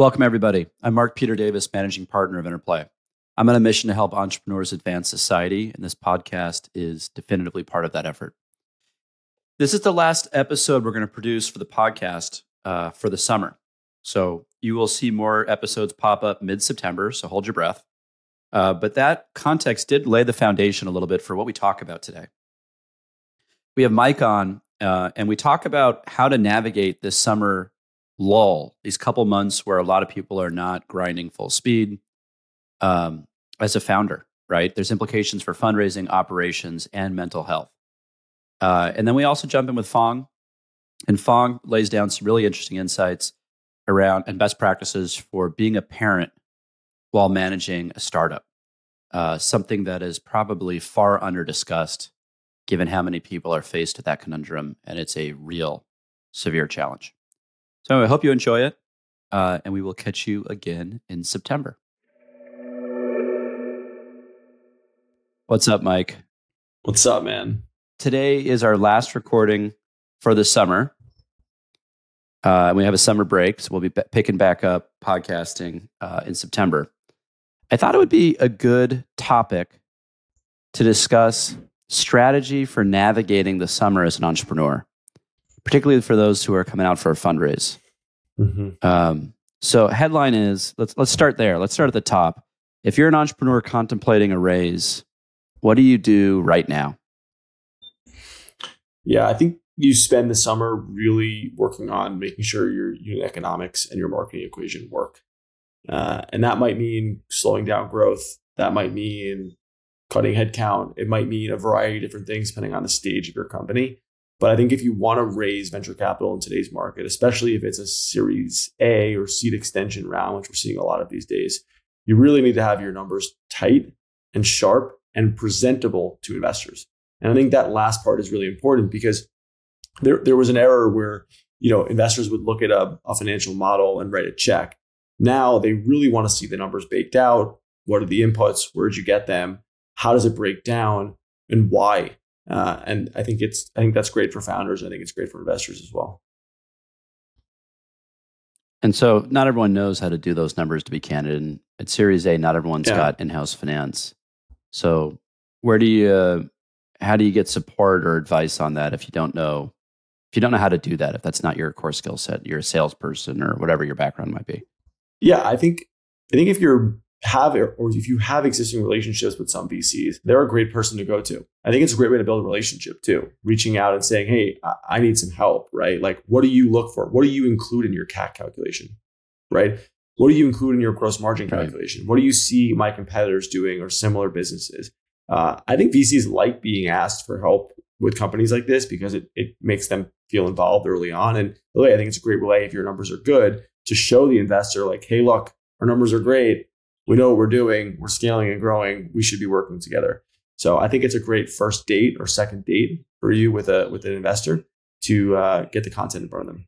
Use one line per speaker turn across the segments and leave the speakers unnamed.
Welcome, everybody. I'm Mark Peter Davis, managing partner of Interplay. I'm on a mission to help entrepreneurs advance society, and this podcast is definitively part of that effort. This is the last episode we're going to produce for the podcast uh, for the summer. So you will see more episodes pop up mid September, so hold your breath. Uh, but that context did lay the foundation a little bit for what we talk about today. We have Mike on, uh, and we talk about how to navigate this summer lull, these couple months where a lot of people are not grinding full speed um, as a founder, right? There's implications for fundraising, operations, and mental health. Uh, and then we also jump in with Fong, and Fong lays down some really interesting insights around and best practices for being a parent while managing a startup. Uh, something that is probably far under discussed given how many people are faced with that conundrum. And it's a real severe challenge. So I hope you enjoy it. Uh, and we will catch you again in September. What's up, Mike?
What's up, man?
Today is our last recording for the summer. Uh, we have a summer break, so we'll be picking back up podcasting uh, in September. I thought it would be a good topic to discuss strategy for navigating the summer as an entrepreneur, particularly for those who are coming out for a fundraise. Mm-hmm. Um, so, headline is let's let's start there. Let's start at the top. If you're an entrepreneur contemplating a raise, what do you do right now?
Yeah, I think you spend the summer really working on making sure your unit economics and your marketing equation work. Uh, and that might mean slowing down growth. That might mean cutting headcount. It might mean a variety of different things depending on the stage of your company. But I think if you want to raise venture capital in today's market, especially if it's a Series A or seed extension round, which we're seeing a lot of these days, you really need to have your numbers tight and sharp and presentable to investors. And I think that last part is really important because there, there was an error where you know investors would look at a, a financial model and write a check. Now they really want to see the numbers baked out. What are the inputs? Where did you get them? How does it break down? And why? Uh, and I think it's I think that's great for founders. I think it's great for investors as well.
And so, not everyone knows how to do those numbers. To be candid, and at Series A, not everyone's yeah. got in-house finance. So, where do you, uh, how do you get support or advice on that if you don't know, if you don't know how to do that, if that's not your core skill set, you're a salesperson or whatever your background might be?
Yeah, I think, I think if you're have or if you have existing relationships with some VCs, they're a great person to go to. I think it's a great way to build a relationship too. Reaching out and saying, "Hey, I need some help." Right? Like, what do you look for? What do you include in your CAC calculation? Right? What do you include in your gross margin calculation? Right. What do you see my competitors doing or similar businesses? Uh, I think VCs like being asked for help with companies like this because it, it makes them feel involved early on. And really, I think it's a great way if your numbers are good to show the investor, like, hey, look, our numbers are great. We know what we're doing. We're scaling and growing. We should be working together. So I think it's a great first date or second date for you with a with an investor to uh, get the content in front of them.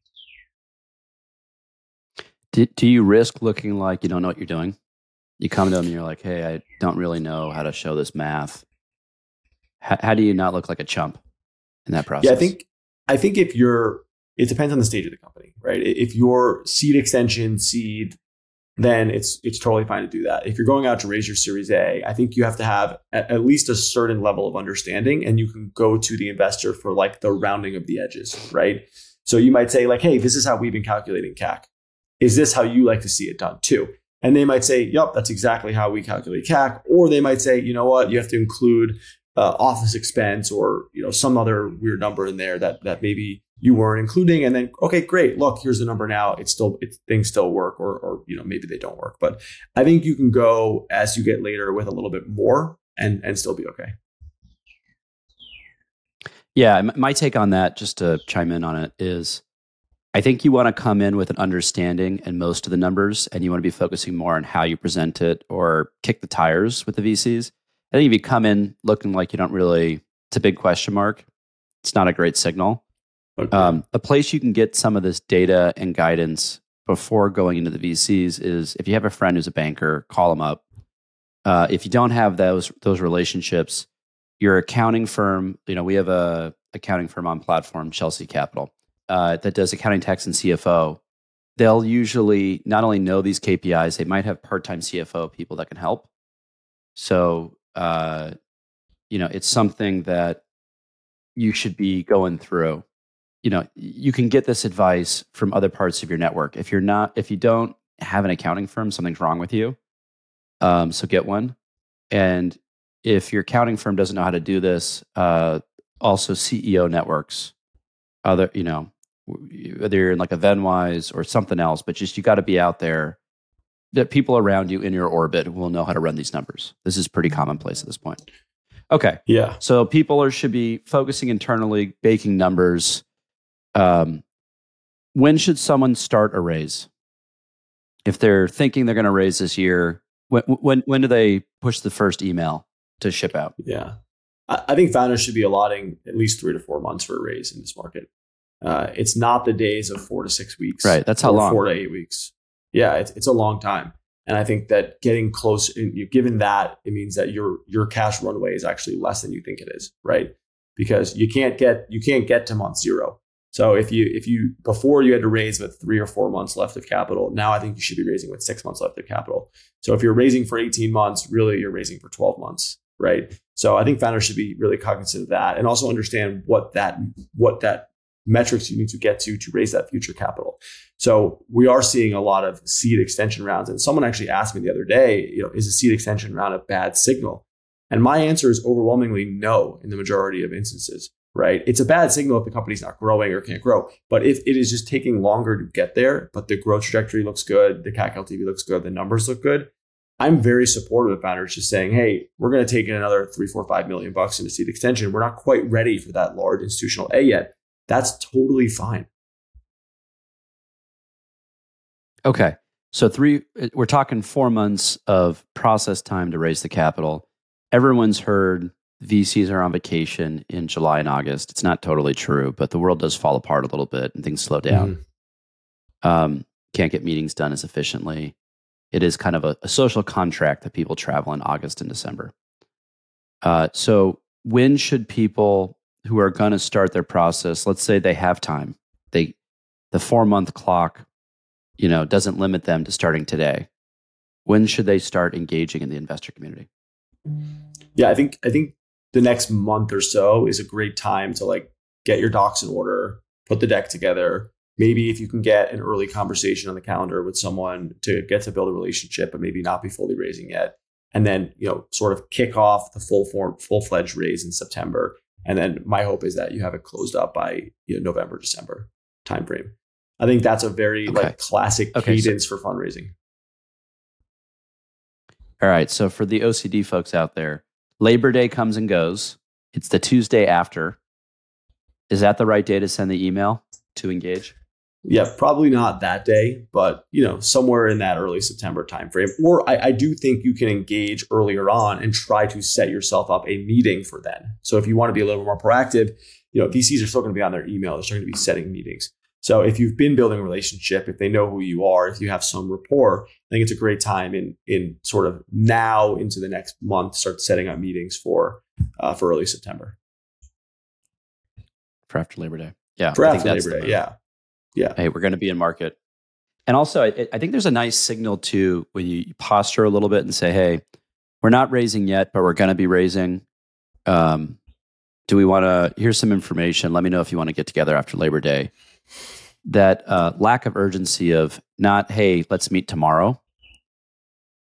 Do, do you risk looking like you don't know what you're doing? You come to them and you're like, hey, I don't really know how to show this math. H- how do you not look like a chump in that process?
Yeah, I think I think if you're, it depends on the stage of the company, right? If you're seed extension, seed, then it's it's totally fine to do that. If you're going out to raise your Series A, I think you have to have at, least a certain level of understanding, and you can go to the investor for like the rounding of the edges, right? So you might say like, hey, this is how we've been calculating CAC is this how you like to see it done too? And they might say, yep, that's exactly how we calculate CAC. Or they might say, you know what, you have to include uh, office expense or you know some other weird number in there that that maybe you weren't including. And then, okay, great, look, here's the number now. It's still it, things still work, or or you know maybe they don't work. But I think you can go as you get later with a little bit more and and still be okay.
Yeah, my take on that, just to chime in on it, is I think you want to come in with an understanding and most of the numbers, and you want to be focusing more on how you present it or kick the tires with the VCs. I think if you come in looking like you don't really, it's a big question mark. It's not a great signal. Okay. Um, a place you can get some of this data and guidance before going into the VCs is if you have a friend who's a banker, call them up. Uh, if you don't have those those relationships, your accounting firm, you know, we have a accounting firm on platform, Chelsea Capital uh, that does accounting, tax, and CFO. they'll usually not only know these KPIs, they might have part time CFO people that can help. So, uh, you know, it's something that you should be going through. You know, you can get this advice from other parts of your network. If you're not, if you don't have an accounting firm, something's wrong with you. Um, so get one. And if your accounting firm doesn't know how to do this, uh, also CEO networks, other, you know, whether you're in like a Venwise or something else, but just you got to be out there that people around you in your orbit will know how to run these numbers. This is pretty commonplace at this point. Okay.
Yeah.
So people are, should be focusing internally, baking numbers. Um, when should someone start a raise? If they're thinking they're going to raise this year, when, when, when do they push the first email to ship out?
Yeah. I, I think founders should be allotting at least three to four months for a raise in this market. Uh, it's not the days of four to six weeks.
Right. That's how long.
Four to eight weeks. Yeah, it's, it's a long time. And I think that getting close, given that, it means that your your cash runway is actually less than you think it is, right? Because you can't get you can't get to month zero. So if you if you before you had to raise with three or four months left of capital, now I think you should be raising with six months left of capital. So if you're raising for 18 months, really you're raising for 12 months, right? So I think founders should be really cognizant of that and also understand what that what that metrics you need to get to to raise that future capital. So we are seeing a lot of seed extension rounds. And someone actually asked me the other day, you know, is a seed extension round a bad signal? And my answer is overwhelmingly no in the majority of instances, right? It's a bad signal if the company's not growing or can't grow. But if it is just taking longer to get there, but the growth trajectory looks good, the CAC LTV looks good, the numbers look good, I'm very supportive of founders just saying, hey, we're going to take in another three, four, five million bucks in a seed extension. We're not quite ready for that large institutional A yet that's totally fine.
Okay. So three we're talking 4 months of process time to raise the capital. Everyone's heard VCs are on vacation in July and August. It's not totally true, but the world does fall apart a little bit and things slow down. Mm. Um, can't get meetings done as efficiently. It is kind of a, a, social contract that people travel in August and December. Uh, so, when should people who are going to start their process, let's say they have time, they the four month clock, you know, doesn't limit them to starting today. When should they start engaging in the investor community?
Yeah, I think I think the next month or so is a great time to like get your docs in order, put the deck together. Maybe if you can get an early conversation on the calendar with someone to get to build a relationship, but maybe not be fully raising yet, and then you know sort of kick off the full form, full fledged raise in September and then my hope is that you have it closed up by you know, November, December timeframe. I think that's a very okay. like classic okay, cadence so, for fundraising.
All right. So for the OCD folks out there, Labor Day comes and goes. It's the Tuesday after. Is that the right day to send the email to engage?
yeah, probably not that day, but you know, somewhere in that early September timeframe. Or I, I, do think you can engage earlier on and try to set yourself up a meeting for then. So if you want to be a little more proactive, you know, VCs are still going to be on their email. They're still going to be setting meetings. So if you've been building a relationship, if they know who you are, if you have some rapport, I think it's a great time in in sort of now into the next month, start setting up meetings for uh, for early September.
For after Labor Day. Yeah.
For after Labor Day. Yeah yeah
hey we're going to be in market and also I, I, think there's a nice signal too when you posture a little bit and say hey we're not raising yet but we're going to be raising um, do we want to here's some information let me know if you want to get together after labor day that uh, lack of urgency of not hey let's meet tomorrow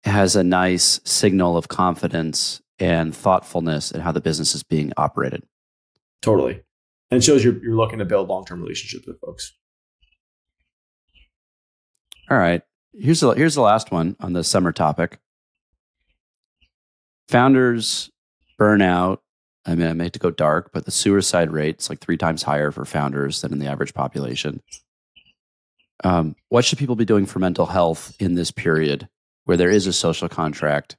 has a nice signal of confidence and thoughtfulness in how the business is being operated
totally and it shows you're, you're looking to build long-term relationships with folks
all right. Here's the here's the last one on the summer topic. Founders burnout. I mean, I may have to go dark, but the suicide rate's like three times higher for founders than in the average population. Um, what should people be doing for mental health in this period where there is a social contract,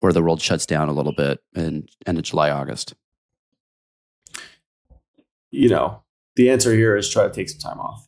where the world shuts down a little bit in end of July, August?
You know, the answer here is try to take some time off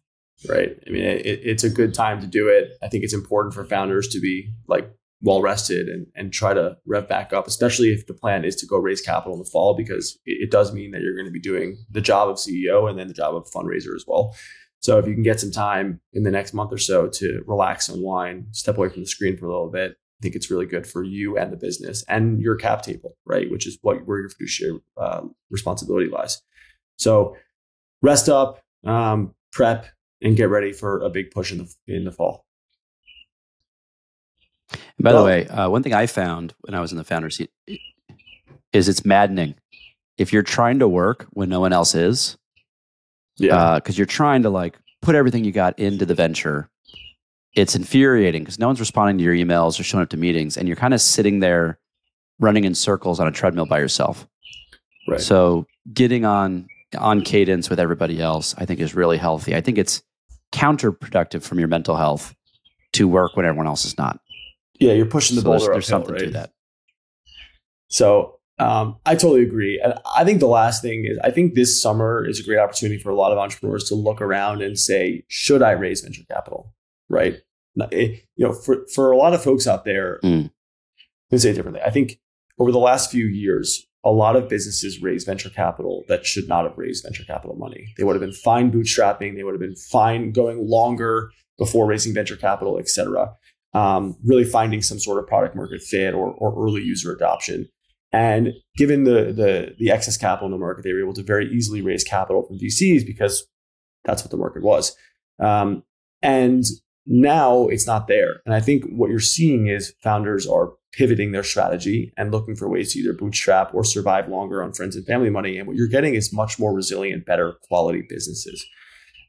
right? I mean, it, it's a good time to do it. I think it's important for founders to be like well rested and, and try to rev back up, especially if the plan is to go raise capital in the fall, because it, it does mean that you're going to be doing the job of CEO and then the job of fundraiser as well. So if you can get some time in the next month or so to relax, unwind, step away from the screen for a little bit, I think it's really good for you and the business and your cap table, right? Which is what where your fiduciary uh, responsibility lies. So rest up, um, prep, and get ready for a big push in the in the fall.
And by well, the way, uh, one thing I found when I was in the founder seat is it's maddening if you're trying to work when no one else is. Yeah, because uh, you're trying to like put everything you got into the venture. It's infuriating because no one's responding to your emails or showing up to meetings, and you're kind of sitting there running in circles on a treadmill by yourself. Right. So getting on on cadence with everybody else, I think is really healthy. I think it's counterproductive from your mental health to work when everyone else is not.
Yeah, you're pushing the so boulder there's, there's uphill, something right? to that. So um, I totally agree. And I think the last thing is I think this summer is a great opportunity for a lot of entrepreneurs to look around and say, should I raise venture capital? Right. It, you know, for, for a lot of folks out there, mm. let say it differently. I think over the last few years, a lot of businesses raise venture capital that should not have raised venture capital money. They would have been fine bootstrapping. They would have been fine going longer before raising venture capital, et cetera. Um, really finding some sort of product market fit or, or early user adoption. And given the, the, the excess capital in the market, they were able to very easily raise capital from VCs because that's what the market was. Um, and now it's not there. And I think what you're seeing is founders are pivoting their strategy and looking for ways to either bootstrap or survive longer on friends and family money. And what you're getting is much more resilient, better quality businesses.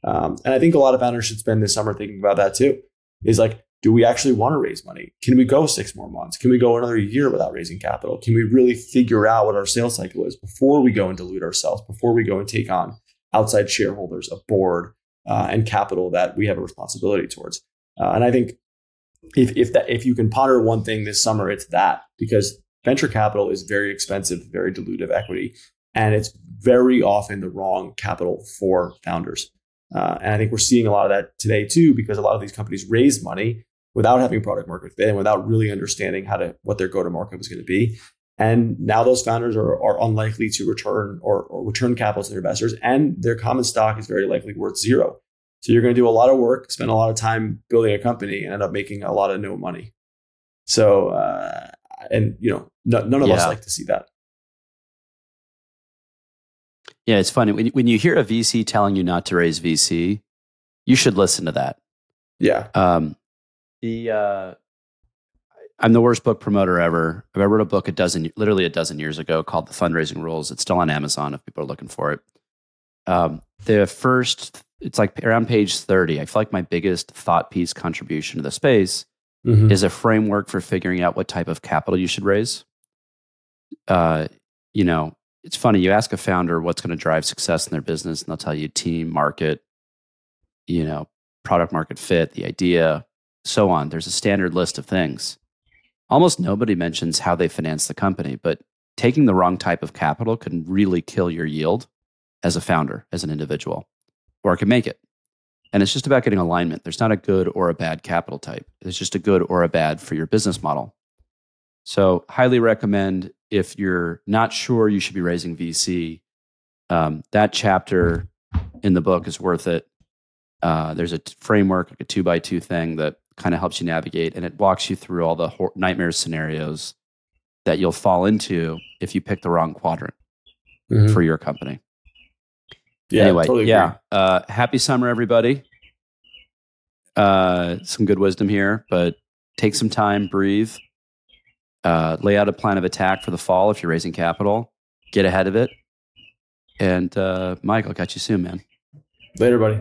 Um, and I think a lot of founders should spend this summer thinking about that too. Is like, do we actually want to raise money? Can we go six more months? Can we go another year without raising capital? Can we really figure out what our sales cycle is before we go and dilute ourselves, before we go and take on outside shareholders, a board, uh, and capital that we have a responsibility towards? Uh, and I think if if that if you can ponder one thing this summer, it's that because venture capital is very expensive, very dilutive equity, and it's very often the wrong capital for founders. Uh, and I think we're seeing a lot of that today too, because a lot of these companies raise money without having product market fit and without really understanding how to what their go to market was going to be. And now those founders are, are unlikely to return or, or return capital to their investors, and their common stock is very likely worth zero. So you're going to do a lot of work, spend a lot of time building a company, and end up making a lot of no money. So, uh, and you know, no, none of yeah. us like to see that.
Yeah, it's funny when when you hear a VC telling you not to raise VC, you should listen to that.
Yeah. Um,
the uh, I'm the worst book promoter ever. I wrote a book a dozen, literally a dozen years ago called The Fundraising Rules. It's still on Amazon if people are looking for it. Um, the first, it's like around page 30. I feel like my biggest thought piece contribution to the space mm-hmm. is a framework for figuring out what type of capital you should raise. Uh, you know, it's funny. You ask a founder what's going to drive success in their business, and they'll tell you team, market, you know, product market fit, the idea, so on. There's a standard list of things. Almost nobody mentions how they finance the company, but taking the wrong type of capital can really kill your yield as a founder, as an individual, or it can make it. And it's just about getting alignment. There's not a good or a bad capital type. It's just a good or a bad for your business model. So, highly recommend if you're not sure you should be raising VC, um, that chapter in the book is worth it. Uh, there's a framework, like a two by two thing that kind of helps you navigate and it walks you through all the hor- nightmare scenarios that you'll fall into if you pick the wrong quadrant mm-hmm. for your company. Yeah, anyway, totally yeah. Uh, happy summer, everybody. Uh, some good wisdom here, but take some time, breathe, uh, lay out a plan of attack for the fall if you're raising capital, get ahead of it. And uh, Mike, I'll catch you soon, man.
Later, buddy.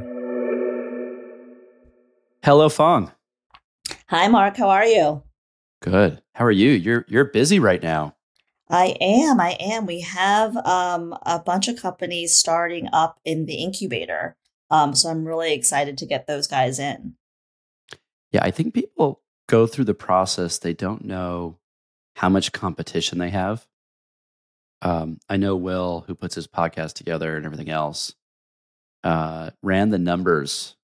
Hello, Fong.
Hi, Mark. How are you?
Good. How are you? You're you're busy right now.
I am. I am. We have um, a bunch of companies starting up in the incubator. Um, so I'm really excited to get those guys in.
Yeah, I think people go through the process. They don't know how much competition they have. Um, I know Will, who puts his podcast together and everything else, uh, ran the numbers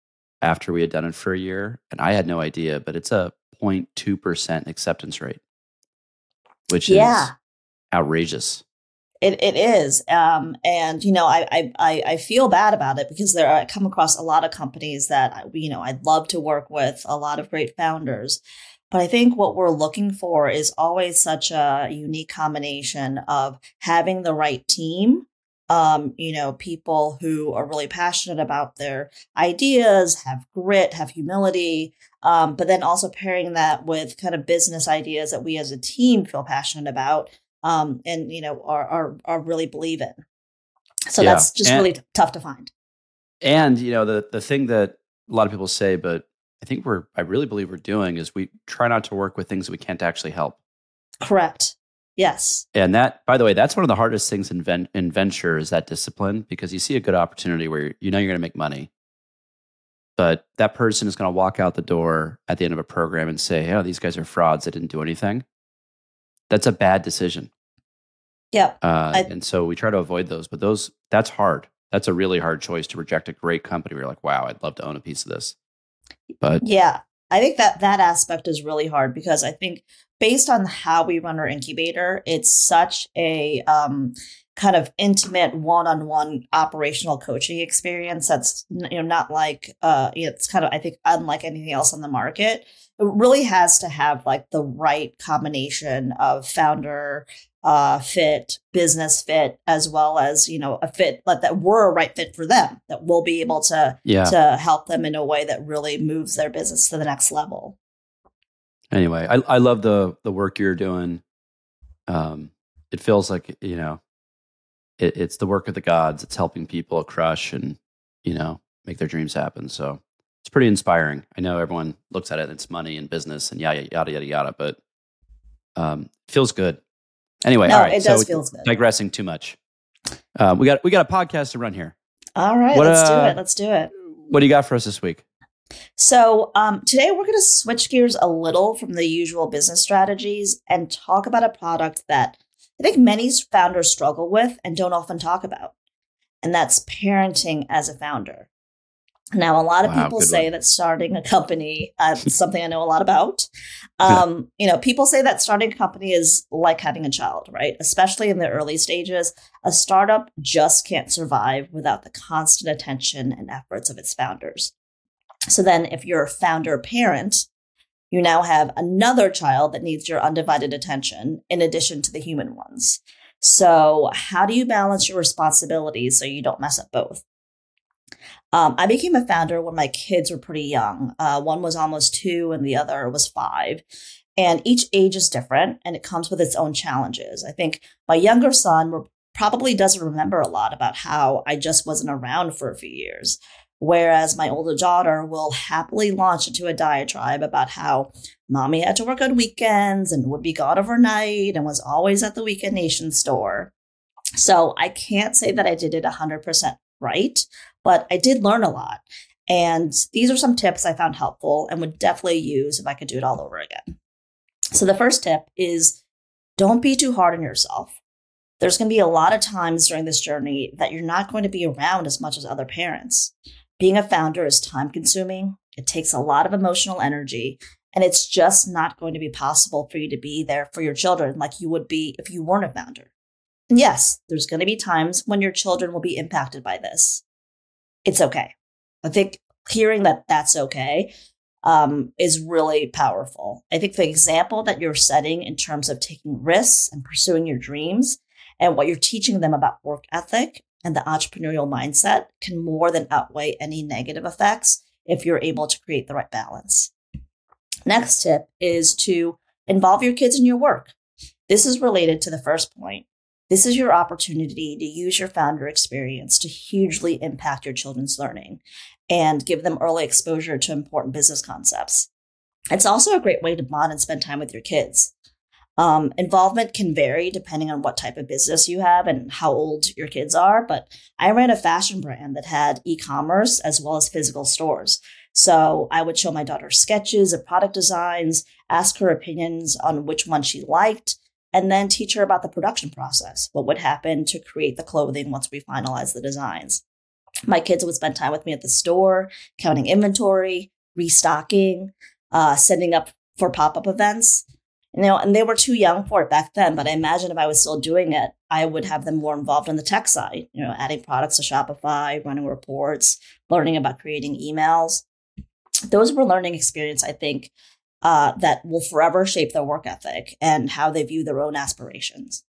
after we had done it for a year, and I had no idea, but it's a 0.2% acceptance rate, which yeah. is outrageous.
It, it is. Um, and, you know, I, I, I feel bad about it because there are, I come across a lot of companies that, you know, I'd love to work with, a lot of great founders. But I think what we're looking for is always such a unique combination of having the right team um, you know, people who are really passionate about their ideas, have grit, have humility, um, but then also pairing that with kind of business ideas that we as a team feel passionate about, um, and you know, are are, are really believe in. So yeah. that's just and, really t- tough to find.
And you know, the the thing that a lot of people say, but I think we're I really believe we're doing is we try not to work with things that we can't actually help.
Correct. Yes.
And that, by the way, that's one of the hardest things in, ven- in venture is that discipline because you see a good opportunity where you know you're going to make money, but that person is going to walk out the door at the end of a program and say, "Oh, these guys are frauds. They didn't do anything." That's a bad decision.
Yeah.
Uh, I, and so we try to avoid those, but those that's hard. That's a really hard choice to reject a great company where you're like, "Wow, I'd love to own a piece of this." But
yeah, I think that that aspect is really hard because I think based on how we run our incubator, it's such a um, kind of intimate one-on-one operational coaching experience that's you know not like uh it's kind of I think unlike anything else on the market. It really has to have like the right combination of founder uh, fit, business fit, as well as you know a fit like that we're a right fit for them. That we'll be able to yeah. to help them in a way that really moves their business to the next level.
Anyway, I I love the the work you're doing. Um, it feels like you know, it, it's the work of the gods. It's helping people crush and you know make their dreams happen. So it's pretty inspiring. I know everyone looks at it; and it's money and business and yada yada yada yada, but um, feels good Anyway, no, all right. It does so feel good. Digressing too much. Uh, we got we got a podcast to run here.
All right, what, let's uh, do it. Let's do it.
What do you got for us this week?
So um, today we're going to switch gears a little from the usual business strategies and talk about a product that I think many founders struggle with and don't often talk about, and that's parenting as a founder. Now, a lot of wow, people say one. that starting a company, uh, something I know a lot about. Um, you know, people say that starting a company is like having a child, right? Especially in the early stages. A startup just can't survive without the constant attention and efforts of its founders. So then, if you're a founder parent, you now have another child that needs your undivided attention in addition to the human ones. So, how do you balance your responsibilities so you don't mess up both? Um, I became a founder when my kids were pretty young. Uh, one was almost two, and the other was five. And each age is different, and it comes with its own challenges. I think my younger son probably doesn't remember a lot about how I just wasn't around for a few years. Whereas my older daughter will happily launch into a diatribe about how mommy had to work on weekends and would be gone overnight and was always at the Weekend Nation store. So I can't say that I did it 100% right, but I did learn a lot. And these are some tips I found helpful and would definitely use if I could do it all over again. So the first tip is don't be too hard on yourself. There's going to be a lot of times during this journey that you're not going to be around as much as other parents. Being a founder is time consuming, it takes a lot of emotional energy, and it's just not going to be possible for you to be there for your children like you would be if you weren't a founder. And yes, there's going to be times when your children will be impacted by this it's okay. I think hearing that that's okay um, is really powerful. I think the example that you're setting in terms of taking risks and pursuing your dreams and what you're teaching them about work ethic and the entrepreneurial mindset can more than outweigh any negative effects if you're able to create the right balance. Next tip is to involve your kids in your work. This is related to the first point. This is your opportunity to use your founder experience to hugely impact your children's learning and give them early exposure to important business concepts. It's also a great way to bond and spend time with your kids. Um, involvement can vary depending on what type of business you have and how old your kids are. But I ran a fashion brand that had e commerce as well as physical stores. So I would show my daughter sketches of product designs, ask her opinions on which one she liked, and then teach her about the production process. What would happen to create the clothing once we finalize the designs? My kids would spend time with me at the store, counting inventory, restocking, uh, setting up for pop up events. You know, and they were too young for it back then, but I imagine if I was still doing it, I would have them more involved on the tech side, you know, adding products to Shopify, running reports, learning about creating emails. Those were learning experience, I think, uh, that will forever shape their work ethic and how they view their own aspirations.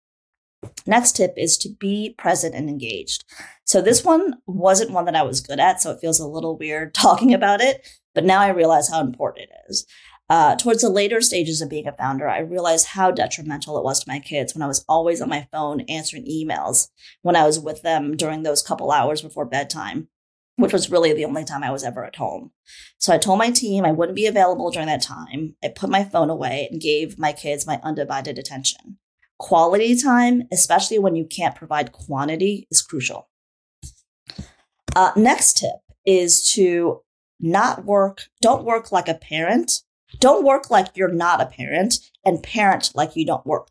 Next tip is to be present and engaged. So this one wasn't one that I was good at, so it feels a little weird talking about it, but now I realize how important it is. Uh, towards the later stages of being a founder, I realized how detrimental it was to my kids when I was always on my phone answering emails when I was with them during those couple hours before bedtime, which was really the only time I was ever at home. So I told my team I wouldn't be available during that time. I put my phone away and gave my kids my undivided attention. Quality time, especially when you can't provide quantity, is crucial. Uh, next tip is to not work, don't work like a parent. Don't work like you're not a parent and parent like you don't work.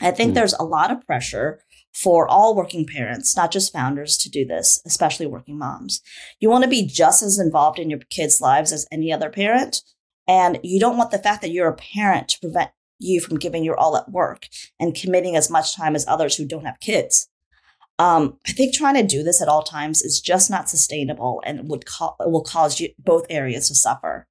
I think mm. there's a lot of pressure for all working parents, not just founders, to do this, especially working moms. You want to be just as involved in your kids' lives as any other parent. And you don't want the fact that you're a parent to prevent you from giving your all at work and committing as much time as others who don't have kids. Um, I think trying to do this at all times is just not sustainable and would co- will cause you both areas to suffer.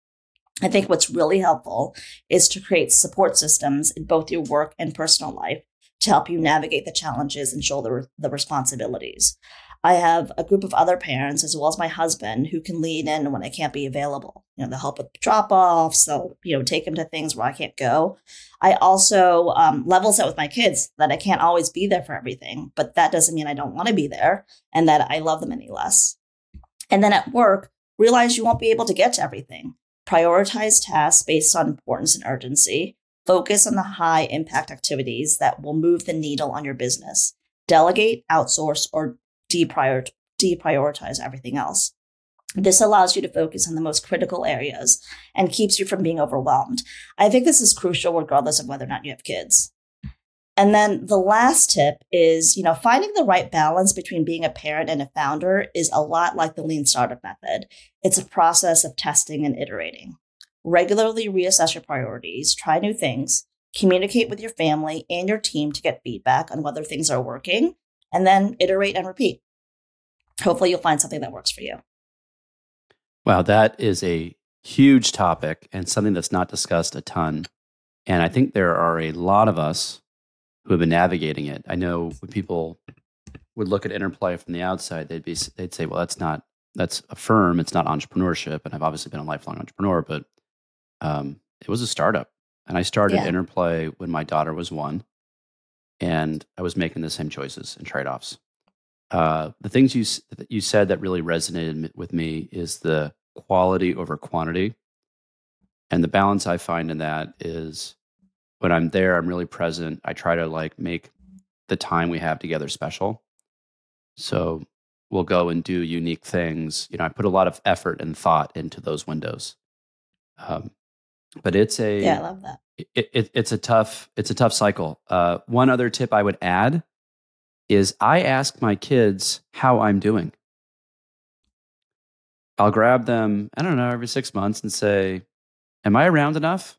I think what's really helpful is to create support systems in both your work and personal life to help you navigate the challenges and shoulder the responsibilities. I have a group of other parents as well as my husband who can lean in when I can't be available. You know, they'll help with drop offs, they'll, you know, take them to things where I can't go. I also um, level set with my kids that I can't always be there for everything, but that doesn't mean I don't want to be there and that I love them any less. And then at work, realize you won't be able to get to everything. Prioritize tasks based on importance and urgency. Focus on the high impact activities that will move the needle on your business. Delegate, outsource, or deprior- deprioritize everything else. This allows you to focus on the most critical areas and keeps you from being overwhelmed. I think this is crucial regardless of whether or not you have kids. And then the last tip is, you know, finding the right balance between being a parent and a founder is a lot like the lean startup method. It's a process of testing and iterating. Regularly reassess your priorities, try new things, communicate with your family and your team to get feedback on whether things are working, and then iterate and repeat. Hopefully, you'll find something that works for you.
Wow, that is a huge topic and something that's not discussed a ton. And I think there are a lot of us who have been navigating it. I know when people would look at interplay from the outside, they'd be they'd say, "Well, that's not that's a firm. It's not entrepreneurship." And I've obviously been a lifelong entrepreneur, but um, it was a startup, and I started yeah. interplay when my daughter was one, and I was making the same choices and trade offs. Uh, the things you you said that really resonated with me is the quality over quantity, and the balance I find in that is when I'm there, I'm really present. I try to like make the time we have together special. So we'll go and do unique things. You know, I put a lot of effort and thought into those windows. Um, but it's a
yeah, I love that.
It, it, it's a tough it's a tough cycle. Uh, one other tip I would add is I ask my kids how I'm doing. I'll grab them, I don't know, every six months and say, Am I around enough?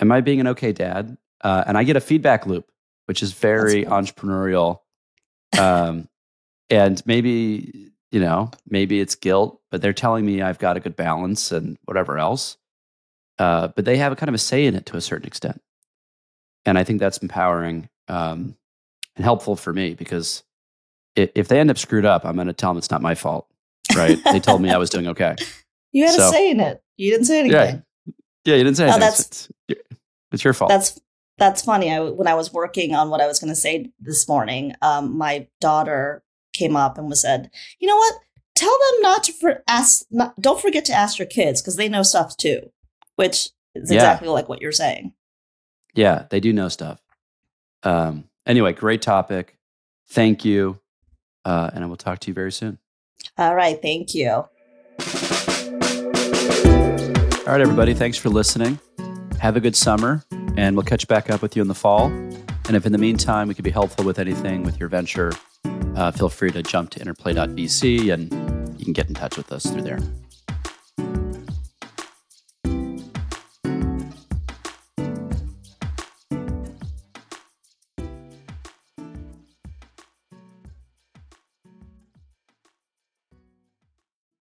Am I being an okay dad? Uh, and I get a feedback loop, which is very entrepreneurial. Um, and maybe, you know, maybe it's guilt, but they're telling me I've got a good balance and whatever else. Uh, but they have a kind of a say in it to a certain extent. And I think that's empowering. Um, and helpful for me because if they end up screwed up, I'm going to tell them it's not my fault. Right? they told me I was doing okay.
You had so, a say in it. You didn't say anything.
Yeah, yeah you didn't say anything. that's, it's, it's, it's, your fault.
That's that's funny. I, when I was working on what I was going to say this morning, um, my daughter came up and was said, "You know what? Tell them not to for, ask. Not, don't forget to ask your kids because they know stuff too." Which is yeah. exactly like what you're saying.
Yeah, they do know stuff. Um, Anyway, great topic. Thank you. Uh, and I will talk to you very soon.
All right. Thank you. All
right, everybody. Thanks for listening. Have a good summer, and we'll catch back up with you in the fall. And if in the meantime we could be helpful with anything with your venture, uh, feel free to jump to interplay.vc and you can get in touch with us through there.